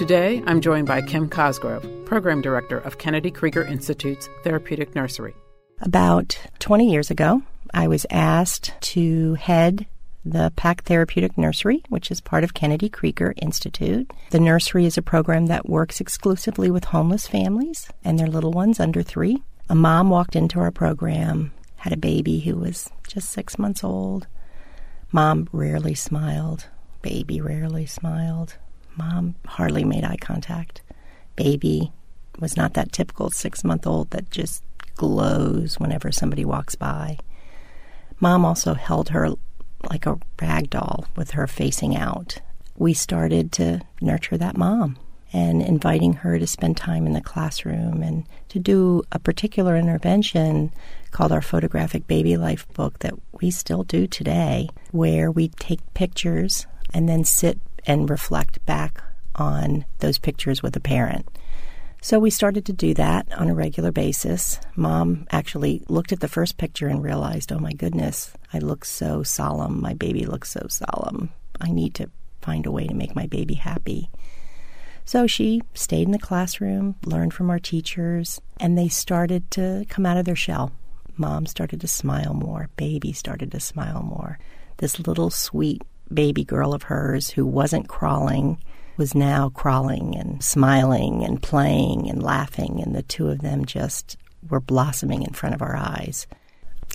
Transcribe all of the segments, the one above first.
Today, I'm joined by Kim Cosgrove, Program Director of Kennedy Krieger Institute's Therapeutic Nursery. About 20 years ago, I was asked to head the PACT Therapeutic Nursery, which is part of Kennedy Krieger Institute. The nursery is a program that works exclusively with homeless families and their little ones under three. A mom walked into our program, had a baby who was just six months old. Mom rarely smiled. Baby rarely smiled. Mom hardly made eye contact. Baby was not that typical six month old that just glows whenever somebody walks by. Mom also held her like a rag doll with her facing out. We started to nurture that mom and inviting her to spend time in the classroom and to do a particular intervention called our photographic baby life book that we still do today, where we take pictures and then sit and reflect back on those pictures with a parent. So we started to do that on a regular basis. Mom actually looked at the first picture and realized, oh my goodness, I look so solemn. My baby looks so solemn. I need to find a way to make my baby happy. So she stayed in the classroom, learned from our teachers, and they started to come out of their shell. Mom started to smile more. Baby started to smile more. This little sweet baby girl of hers who wasn't crawling was now crawling and smiling and playing and laughing, and the two of them just were blossoming in front of our eyes.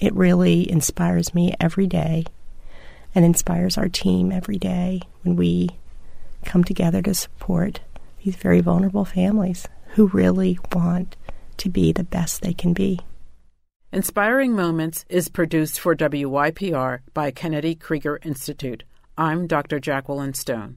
It really inspires me every day and inspires our team every day when we come together to support these very vulnerable families who really want to be the best they can be. Inspiring Moments is produced for WYPR by Kennedy Krieger Institute. I'm Dr. Jacqueline Stone.